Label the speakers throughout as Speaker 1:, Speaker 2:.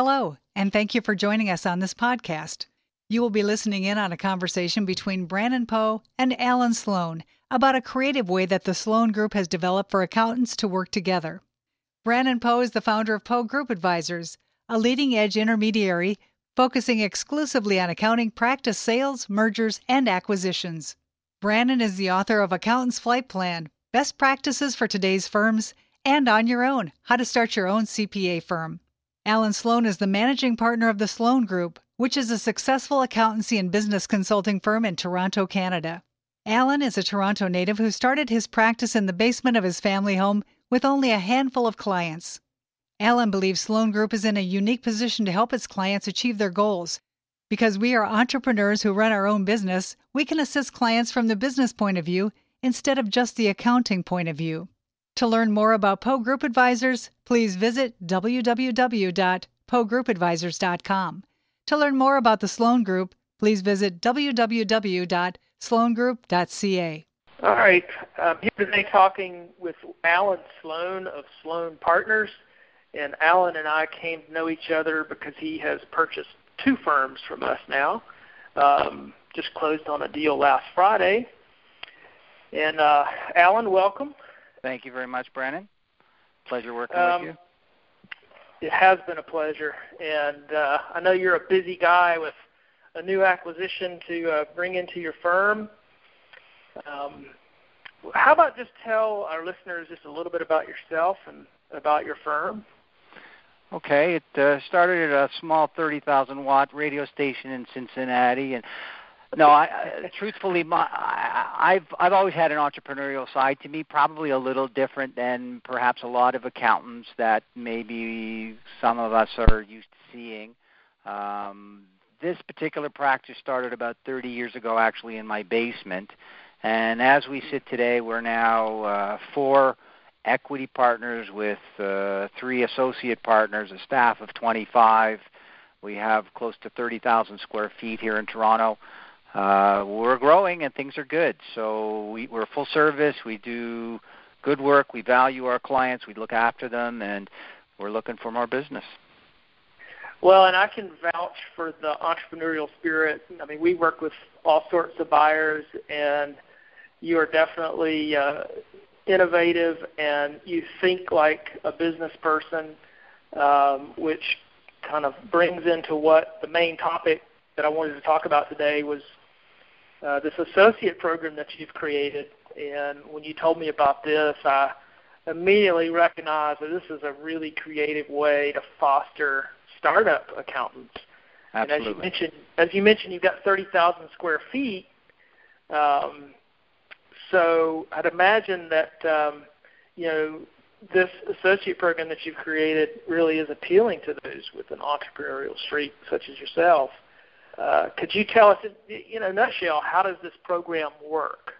Speaker 1: Hello, and thank you for joining us on this podcast. You will be listening in on a conversation between Brannon Poe and Alan Sloan about a creative way that the Sloan Group has developed for accountants to work together. Brannon Poe is the founder of Poe Group Advisors, a leading edge intermediary focusing exclusively on accounting practice sales, mergers, and acquisitions. Brannon is the author of Accountant's Flight Plan Best Practices for Today's Firms and On Your Own How to Start Your Own CPA Firm. Alan Sloan is the managing partner of the Sloan Group, which is a successful accountancy and business consulting firm in Toronto, Canada. Alan is a Toronto native who started his practice in the basement of his family home with only a handful of clients. Alan believes Sloan Group is in a unique position to help its clients achieve their goals. Because we are entrepreneurs who run our own business, we can assist clients from the business point of view instead of just the accounting point of view. To learn more about Poe Group Advisors, please visit www.poegroupadvisors.com. To learn more about the Sloan Group, please visit www.sloangroup.ca.
Speaker 2: All right. I'm here today talking with Alan Sloan of Sloan Partners. And Alan and I came to know each other because he has purchased two firms from us now. Um, just closed on a deal last Friday. And uh, Alan, welcome.
Speaker 3: Thank you very much, Brandon. Pleasure working um, with
Speaker 2: you. It has been a pleasure, and uh, I know you're a busy guy with a new acquisition to uh, bring into your firm. Um, how about just tell our listeners just a little bit about yourself and about your firm?
Speaker 3: Okay, it uh, started at a small 30,000 watt radio station in Cincinnati, and no, I, I truthfully, my, I, I've I've always had an entrepreneurial side to me, probably a little different than perhaps a lot of accountants that maybe some of us are used to seeing. Um, this particular practice started about 30 years ago, actually, in my basement, and as we sit today, we're now uh, four equity partners with uh, three associate partners, a staff of 25. We have close to 30,000 square feet here in Toronto uh, we're growing and things are good. So we, we're full service. We do good work. We value our clients. We look after them, and we're looking for more business.
Speaker 2: Well, and I can vouch for the entrepreneurial spirit. I mean, we work with all sorts of buyers, and you are definitely uh, innovative, and you think like a business person, um, which kind of brings into what the main topic that I wanted to talk about today was uh, this associate program that you've created. And when you told me about this, I immediately recognized that this is a really creative way to foster startup accountants.
Speaker 3: Absolutely.
Speaker 2: And as you mentioned, as you mentioned, you've got 30,000 square feet. Um, so I'd imagine that um, you know this associate program that you've created really is appealing to those with an entrepreneurial streak such as yourself. Uh, could you tell us, in a nutshell, how does this program work?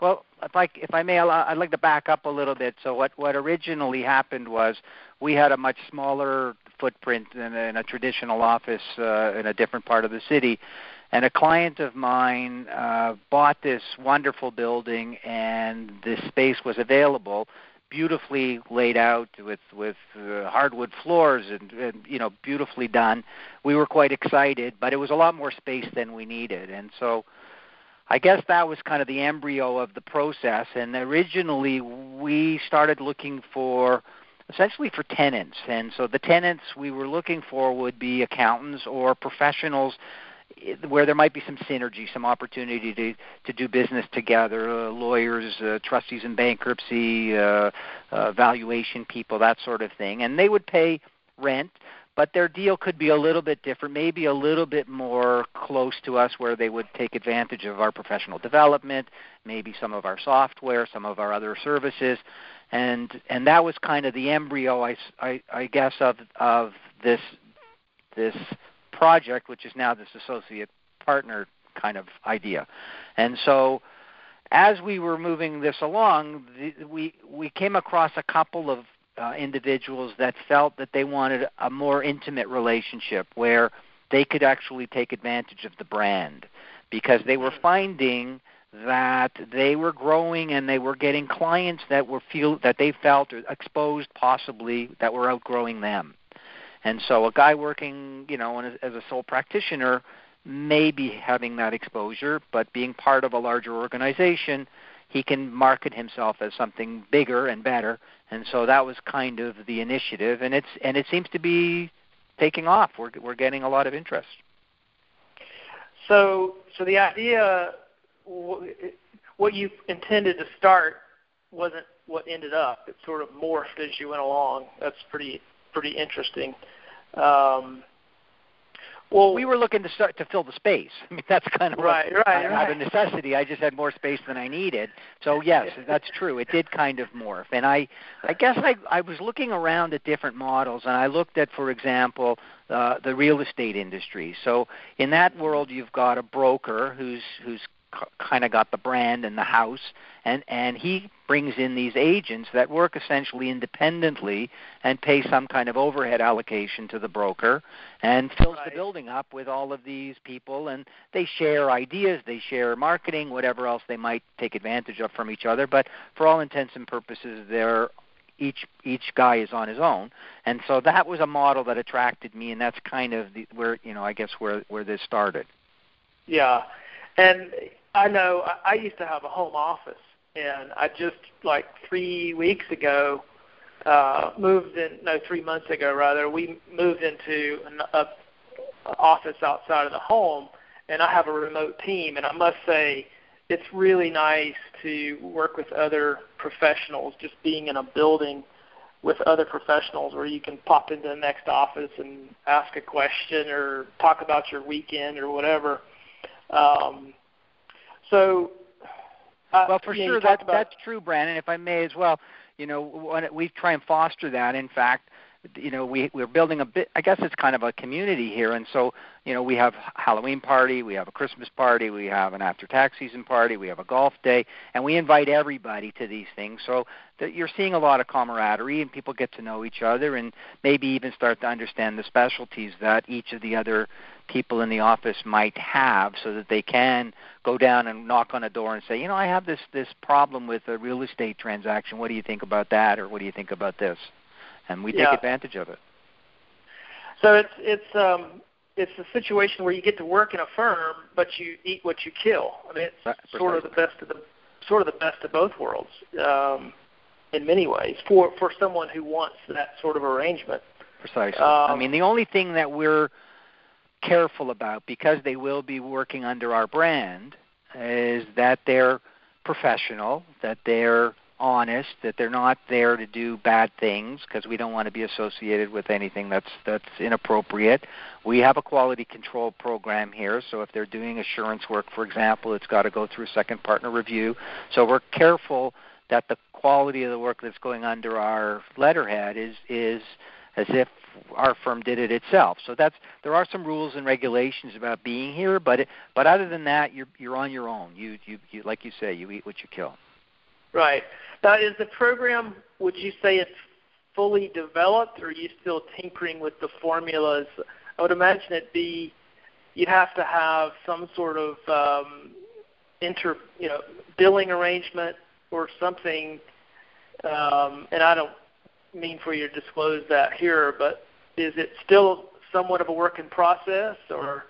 Speaker 3: Well, if I if I may, I'd like to back up a little bit. So what what originally happened was we had a much smaller footprint in, in a traditional office uh, in a different part of the city, and a client of mine uh, bought this wonderful building, and this space was available beautifully laid out with with uh, hardwood floors and, and you know beautifully done. We were quite excited, but it was a lot more space than we needed, and so I guess that was kind of the embryo of the process. And originally, we started looking for essentially for tenants, and so the tenants we were looking for would be accountants or professionals where there might be some synergy, some opportunity to to do business together, uh, lawyers, uh, trustees in bankruptcy, uh, uh, valuation people, that sort of thing, and they would pay rent. But their deal could be a little bit different, maybe a little bit more close to us, where they would take advantage of our professional development, maybe some of our software, some of our other services, and and that was kind of the embryo, I, I, I guess, of of this this project, which is now this associate partner kind of idea. And so as we were moving this along, the, we we came across a couple of uh, individuals that felt that they wanted a more intimate relationship where they could actually take advantage of the brand because they were finding that they were growing and they were getting clients that were feel that they felt or exposed possibly that were outgrowing them And so a guy working, you know, as a sole practitioner may be having that exposure, but being part of a larger organization, he can market himself as something bigger and better. And so that was kind of the initiative, and it's and it seems to be taking off. We're we're getting a lot of interest.
Speaker 2: So so the idea, what you intended to start, wasn't what ended up. It sort of morphed as you went along. That's pretty pretty interesting. Um,
Speaker 3: well, we were looking to start to fill the space. I mean, that's kind of
Speaker 2: right,
Speaker 3: what,
Speaker 2: right,
Speaker 3: right.
Speaker 2: Out
Speaker 3: of necessity. I just had more space than I needed. So yes, that's true. It did kind of morph, and I, I guess I, I was looking around at different models, and I looked at, for example, uh, the real estate industry. So in that world, you've got a broker who's who's kind of got the brand and the house and and he brings in these agents that work essentially independently and pay some kind of overhead allocation to the broker and fills
Speaker 2: right.
Speaker 3: the building up with all of these people and they share ideas they share marketing whatever else they might take advantage of from each other but for all intents and purposes they're each each guy is on his own. And so that was a model that attracted me and that's kind of the, where you know i guess where where this started.
Speaker 2: Yeah and I know I, used to have a home office, and I just like three weeks ago uh, moved in. No, three months ago rather, we moved into an a, a office outside of the home, and I have a remote team. And I must say, it's really nice to work with other professionals. Just being in a building with other professionals where you can pop into the next office and ask a question or talk about your weekend or whatever. Um, so, uh,
Speaker 3: well, for sure, that, that's true, Brandon. If I may as well, you know, we try and foster that. In fact, you know, we we're building a bit. I guess it's kind of a community here, and so you know, we have Halloween party, we have a Christmas party, we have an after tax season party, we have a golf day, and we invite everybody to these things. So that you're seeing a lot of camaraderie, and people get to know each other, and maybe even start to understand the specialties that each of the other people in the office might have so that they can go down and knock on a door and say, you know, I have this this problem with a real estate transaction. What do you think about that, or what do you think about this? And we
Speaker 2: yeah.
Speaker 3: take advantage of it.
Speaker 2: So it's it's um it's a situation where you get to work in a firm, but you eat what you kill. I mean, it's
Speaker 3: right,
Speaker 2: sort of the best of the sort of the best of both worlds um, in many ways for for someone who wants that sort of arrangement.
Speaker 3: Precisely.
Speaker 2: Um,
Speaker 3: I mean, the only thing that we're careful about because they will be working under our brand is that they're professional, that they're honest, that they're not there to do bad things because we don't want to be associated with anything that's that's inappropriate. We have a quality control program here, so if they're doing assurance work, for example, it's got to go through second partner review. So we're careful that the quality of the work that's going under our letterhead is is as if our firm did it itself. So that's there are some rules and regulations about being here, but it, but other than that, you're you're on your own. You you, you like you say, you eat what you kill.
Speaker 2: Right. Now, is the program? Would you say it's fully developed, or are you still tinkering with the formulas? I would imagine it'd be you'd have to have some sort of um, inter, you know, billing arrangement or something. Um, and I don't mean for you to disclose that here, but is it still somewhat of a work in process, or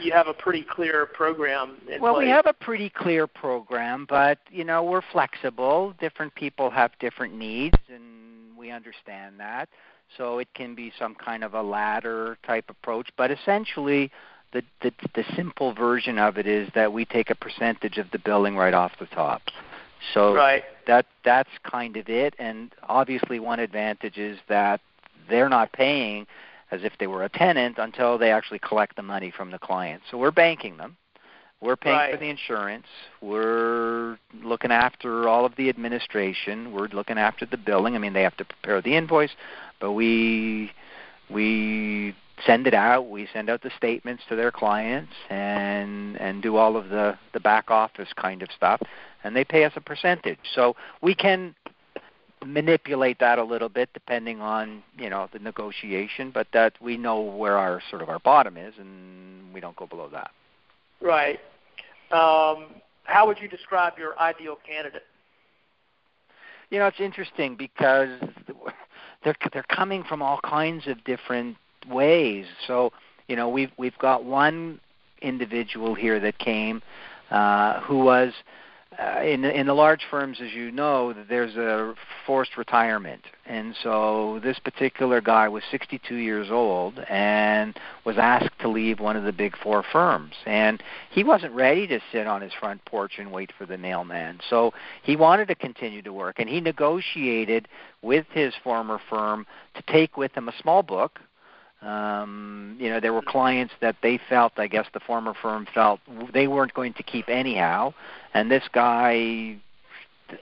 Speaker 2: you have a pretty clear program
Speaker 3: well
Speaker 2: place?
Speaker 3: we have a pretty clear program but you know we're flexible different people have different needs and we understand that so it can be some kind of a ladder type approach but essentially the, the the simple version of it is that we take a percentage of the billing right off the top so
Speaker 2: right.
Speaker 3: that that's kind of it and obviously one advantage is that they're not paying as if they were a tenant until they actually collect the money from the client. So we're banking them. We're paying
Speaker 2: right.
Speaker 3: for the insurance. We're looking after all of the administration. We're looking after the billing. I mean, they have to prepare the invoice, but we we send it out. We send out the statements to their clients and and do all of the the back office kind of stuff, and they pay us a percentage. So we can manipulate that a little bit depending on you know the negotiation, but that we know where our sort of our bottom is, and we don't go below that.
Speaker 2: Right. Um, how would you describe your ideal candidate?
Speaker 3: You know, it's interesting because they're they're coming from all kinds of different ways. So you know we've we've got one individual here that came uh, who was uh, in in the large firms, as you know, there's a forced retirement, and so this particular guy was 62 years old and was asked to leave one of the big four firms, and he wasn't ready to sit on his front porch and wait for the mailman. So he wanted to continue to work, and he negotiated with his former firm to take with him a small book um, you know, there were clients that they felt, I guess the former firm felt they weren't going to keep anyhow, and this guy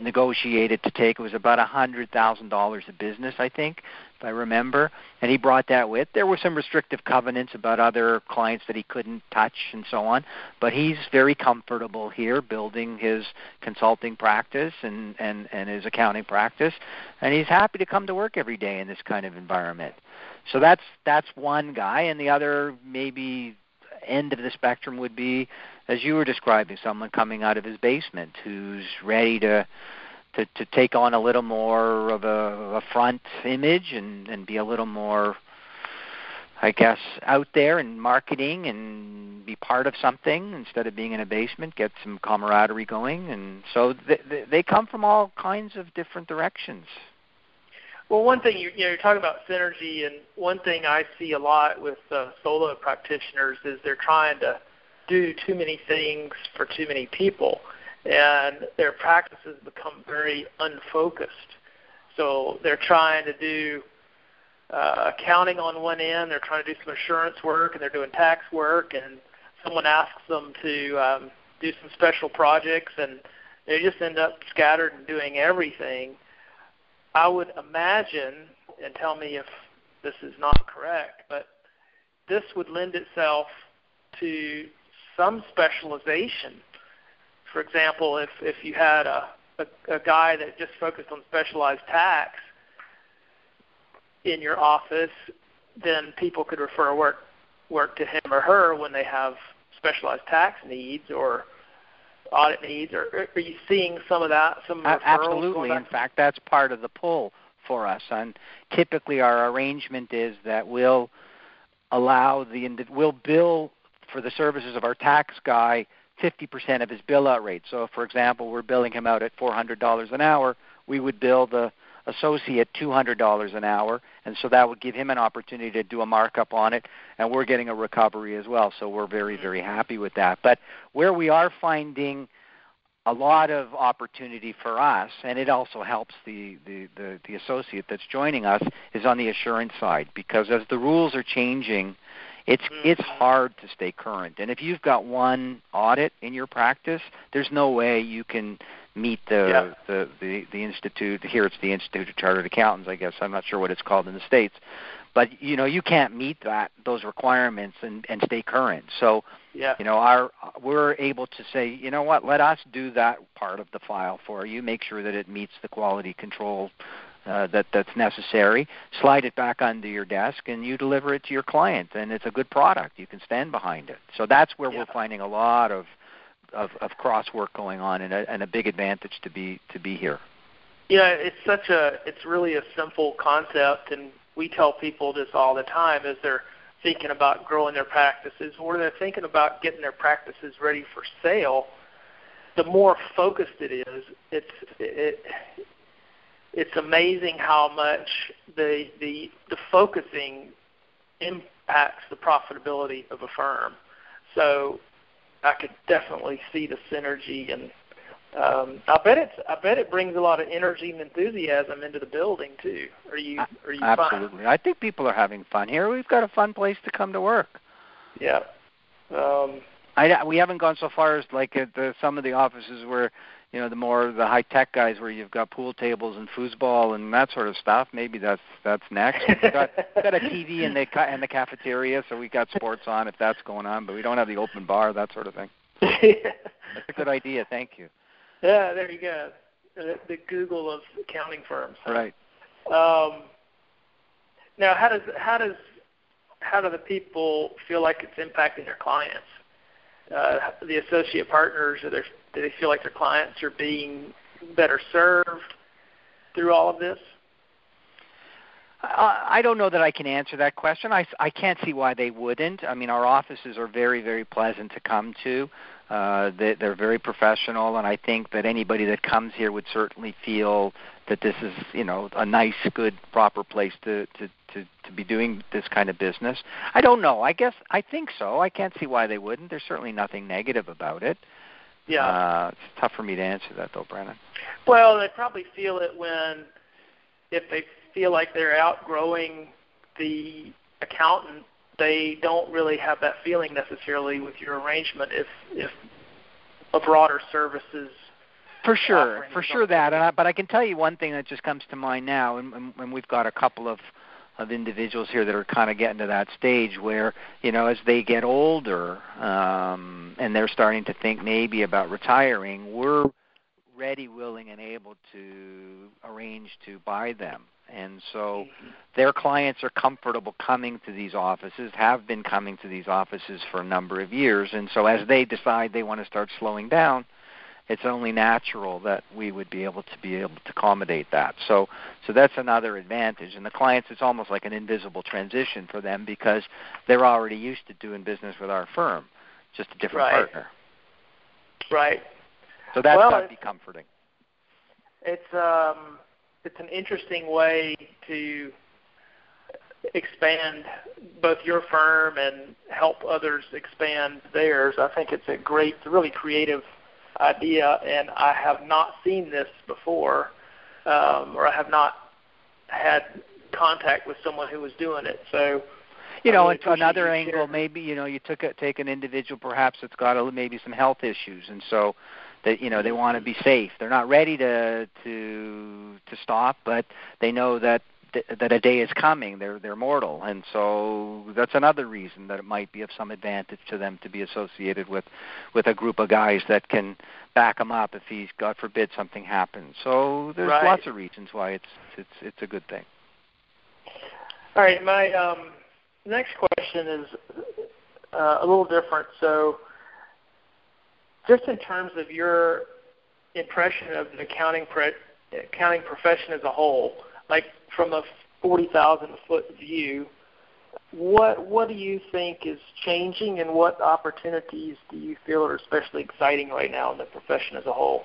Speaker 3: negotiated to take it was about a hundred thousand dollars of business, I think, if I remember, and he brought that with. There were some restrictive covenants about other clients that he couldn't touch and so on, but he's very comfortable here building his consulting practice and and and his accounting practice, and he's happy to come to work every day in this kind of environment. So that's that's one guy, and the other maybe end of the spectrum would be, as you were describing, someone coming out of his basement who's ready to to, to take on a little more of a, a front image and, and be a little more, I guess, out there in marketing and be part of something instead of being in a basement. Get some camaraderie going, and so they, they come from all kinds of different directions.
Speaker 2: Well, one thing you, you know, you're talking about synergy, and one thing I see a lot with uh, solo practitioners is they're trying to do too many things for too many people, and their practices become very unfocused. So they're trying to do uh, accounting on one end, they're trying to do some insurance work, and they're doing tax work, and someone asks them to um, do some special projects, and they just end up scattered and doing everything I would imagine, and tell me if this is not correct, but this would lend itself to some specialization. For example, if, if you had a, a, a guy that just focused on specialized tax in your office, then people could refer work work to him or her when they have specialized tax needs or audit needs, or are you seeing some of that? Some referrals
Speaker 3: absolutely. In fact, that's part of the pull for us. And typically, our arrangement is that we'll allow the we'll bill for the services of our tax guy 50% of his bill out rate. So, for example, we're billing him out at $400 an hour. We would bill the associate $200 an hour, and so that would give him an opportunity to do a markup on it, and we're getting a recovery as well. So we're very, very mm-hmm. happy with that. But where we are finding a lot of opportunity for us, and it also helps the, the, the, the associate that's joining us, is on the assurance side because as the rules are changing, it's mm-hmm. it's hard to stay current. And if you've got one audit in your practice, there's no way you can meet the, yeah. the the the institute. Here it's the Institute of Chartered Accountants, I guess. I'm not sure what it's called in the states, but you know you can't meet that those requirements and and stay current. So
Speaker 2: yeah.
Speaker 3: you know our we're able to say you know what let us do that part of the file for you. Make sure that it meets the quality control uh, that that's necessary. Slide it back under your desk, and you deliver it to your client, and it's a good product. You can stand behind it. So that's where yeah. we're finding a lot of of, of cross work going on, and a, and a big advantage to be to be here.
Speaker 2: Yeah, it's such a it's really a simple concept, and we tell people this all the time as they're thinking about growing their practices or they're thinking about getting their practices ready for sale. The more focused it is, it's it, it's amazing how much the the the focusing impacts the profitability of a firm. So I could definitely see the synergy, and um, I bet it's I bet it brings a lot of energy and enthusiasm into the building too. Are you are you
Speaker 3: absolutely?
Speaker 2: Fun?
Speaker 3: I think people are having fun here. We've got a fun place to come to work.
Speaker 2: Yeah. Um,
Speaker 3: I we haven't gone so far as like at the, some of the offices where you know the more the high tech guys where you've got pool tables and foosball and that sort of stuff. Maybe that's that's next. We've got, we've got a TV in the in the cafeteria, so we've got sports on if that's going on. But we don't have the open bar, that sort of thing. that's a good idea. Thank you.
Speaker 2: Yeah, there you go. The, the Google of accounting firms.
Speaker 3: Right.
Speaker 2: Um, now, how does how does how do the people feel like it's impacting their clients? Uh, the associate partners, are they do they feel like their clients are being better served through all of this?
Speaker 3: I don't know that I can answer that question. I, I can't see why they wouldn't. I mean, our offices are very, very pleasant to come to. Uh, they, they're very professional, and I think that anybody that comes here would certainly feel that this is, you know, a nice, good, proper place to, to, to, to be doing this kind of business. I don't know. I guess I think so. I can't see why they wouldn't. There's certainly nothing negative about it.
Speaker 2: Yeah.
Speaker 3: Uh, it's tough for me to answer that, though, Brennan.
Speaker 2: Well, they probably feel it when, if they feel like they're outgrowing the accountant, they don't really have that feeling necessarily with your arrangement if if a broader services
Speaker 3: for sure, for sure that. And I, but I can tell you one thing that just comes to mind now, and, and we've got a couple of of individuals here that are kind of getting to that stage where you know as they get older um, and they're starting to think maybe about retiring, we're ready, willing, and able to arrange to buy them. And so mm-hmm. their clients are comfortable coming to these offices, have been coming to these offices for a number of years. And so as they decide they want to start slowing down, it's only natural that we would be able to be able to accommodate that. So so that's another advantage. And the clients it's almost like an invisible transition for them because they're already used to doing business with our firm, just a different
Speaker 2: right.
Speaker 3: partner.
Speaker 2: Right.
Speaker 3: So that's
Speaker 2: well,
Speaker 3: got to be comforting.
Speaker 2: It's um it's an interesting way to expand both your firm and help others expand theirs. I think it's a great, really creative idea, and I have not seen this before, um, or I have not had contact with someone who was doing it. So,
Speaker 3: you know, really another angle, maybe you know, you took a, take an individual perhaps that's got a, maybe some health issues, and so that you know they want to be safe. They're not ready to to to stop, but they know that that a day is coming. They're they're mortal, and so that's another reason that it might be of some advantage to them to be associated with with a group of guys that can back them up if he's God forbid something happens. So there's
Speaker 2: right.
Speaker 3: lots of reasons why it's it's it's a good thing.
Speaker 2: All right, my um, next question is uh, a little different. So, just in terms of your impression of the accounting pre- accounting profession as a whole, like from a 40,000 foot view, what what do you think is changing, and what opportunities do you feel are especially exciting right now in the profession as a whole?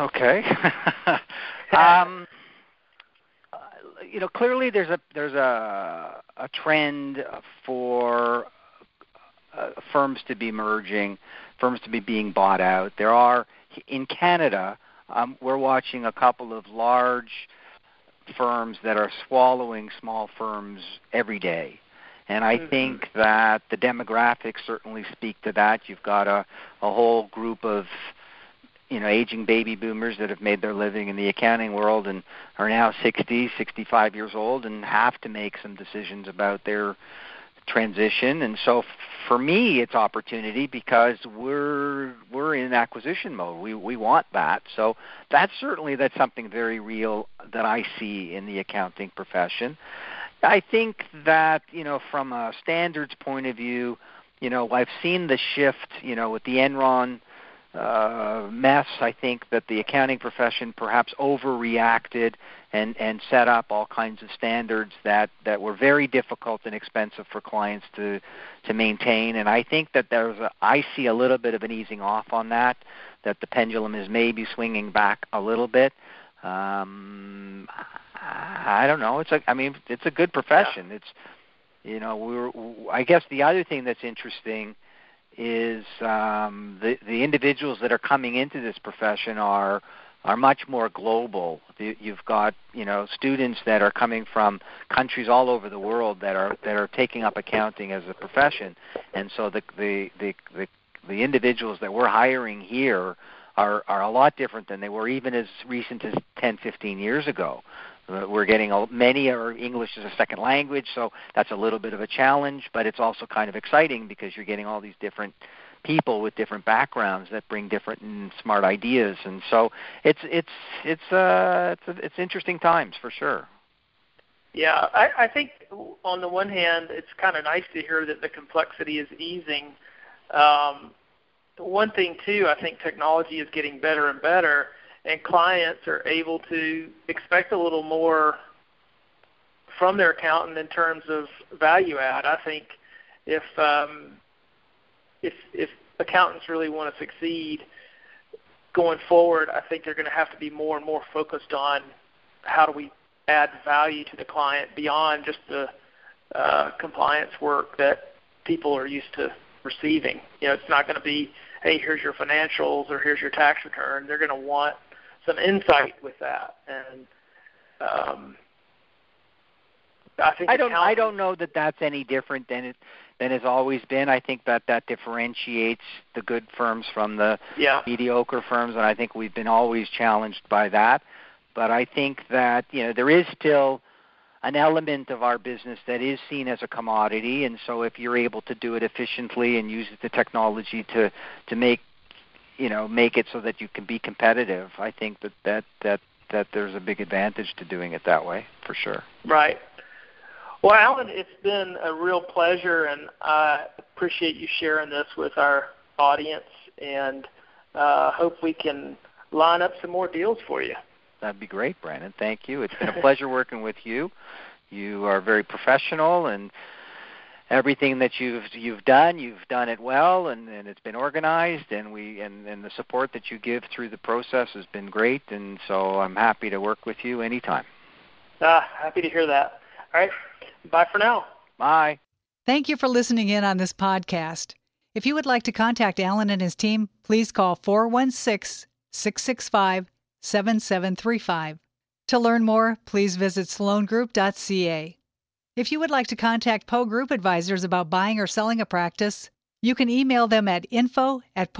Speaker 3: Okay. um, you know, clearly there's a there's a a trend for uh, firms to be merging, firms to be being bought out. There are in Canada um, we're watching a couple of large firms that are swallowing small firms every day. And I mm-hmm. think that the demographics certainly speak to that. You've got a, a whole group of you know aging baby boomers that have made their living in the accounting world and are now 60, 65 years old and have to make some decisions about their transition. And so for me it's opportunity because we're we're in acquisition mode. We we want that. So that's certainly that's something very real that i see in the accounting profession. I think that you know from a standards point of view you know i've seen the shift you know with the enron uh, mess. I think that the accounting profession perhaps overreacted and and set up all kinds of standards that that were very difficult and expensive for clients to to maintain. And I think that there's a I see a little bit of an easing off on that. That the pendulum is maybe swinging back a little bit. Um, I don't know. It's a I mean it's a good profession. It's you know we're I guess the other thing that's interesting is um, the the individuals that are coming into this profession are are much more global. You've got you know students that are coming from countries all over the world that are that are taking up accounting as a profession, and so the the the the, the individuals that we're hiring here are are a lot different than they were even as recent as 10, 15 years ago. Uh, we're getting many are English as a second language, so that's a little bit of a challenge, but it's also kind of exciting because you're getting all these different people with different backgrounds that bring different and smart ideas, and so it's it's it's uh it's it's interesting times for sure.
Speaker 2: Yeah, I, I think on the one hand, it's kind of nice to hear that the complexity is easing. Um, one thing too, I think technology is getting better and better, and clients are able to expect a little more from their accountant in terms of value add. I think if um, if if accountants really want to succeed going forward, I think they're going to have to be more and more focused on how do we add value to the client beyond just the uh, compliance work that people are used to receiving. You know, it's not going to be, hey, here's your financials or here's your tax return. They're going to want some insight with that, and um, I think
Speaker 3: I don't I don't know that that's any different than it than has always been. I think that that differentiates the good firms from the
Speaker 2: yeah.
Speaker 3: mediocre firms, and I think we've been always challenged by that. But I think that you know there is still an element of our business that is seen as a commodity, and so if you're able to do it efficiently and use the technology to to make you know make it so that you can be competitive, I think that that that that there's a big advantage to doing it that way for sure.
Speaker 2: Right. Well, Alan, it's been a real pleasure, and I appreciate you sharing this with our audience, and uh, hope we can line up some more deals for you.
Speaker 3: That'd be great, Brandon. Thank you. It's been a pleasure working with you. You are very professional, and everything that you've you've done, you've done it well, and, and it's been organized, and we and, and the support that you give through the process has been great, and so I'm happy to work with you anytime.
Speaker 2: Ah, happy to hear that. All right. Bye for now.
Speaker 3: Bye.
Speaker 1: Thank you for listening in on this podcast. If you would like to contact Alan and his team, please call 416 665 7735. To learn more, please visit sloangroup.ca. If you would like to contact Poe Group Advisors about buying or selling a practice, you can email them at info at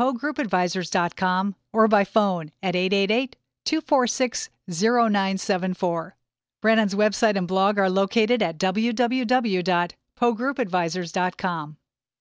Speaker 1: or by phone at 888 246 0974. Brannon's website and blog are located at www.poegroupadvisors.com.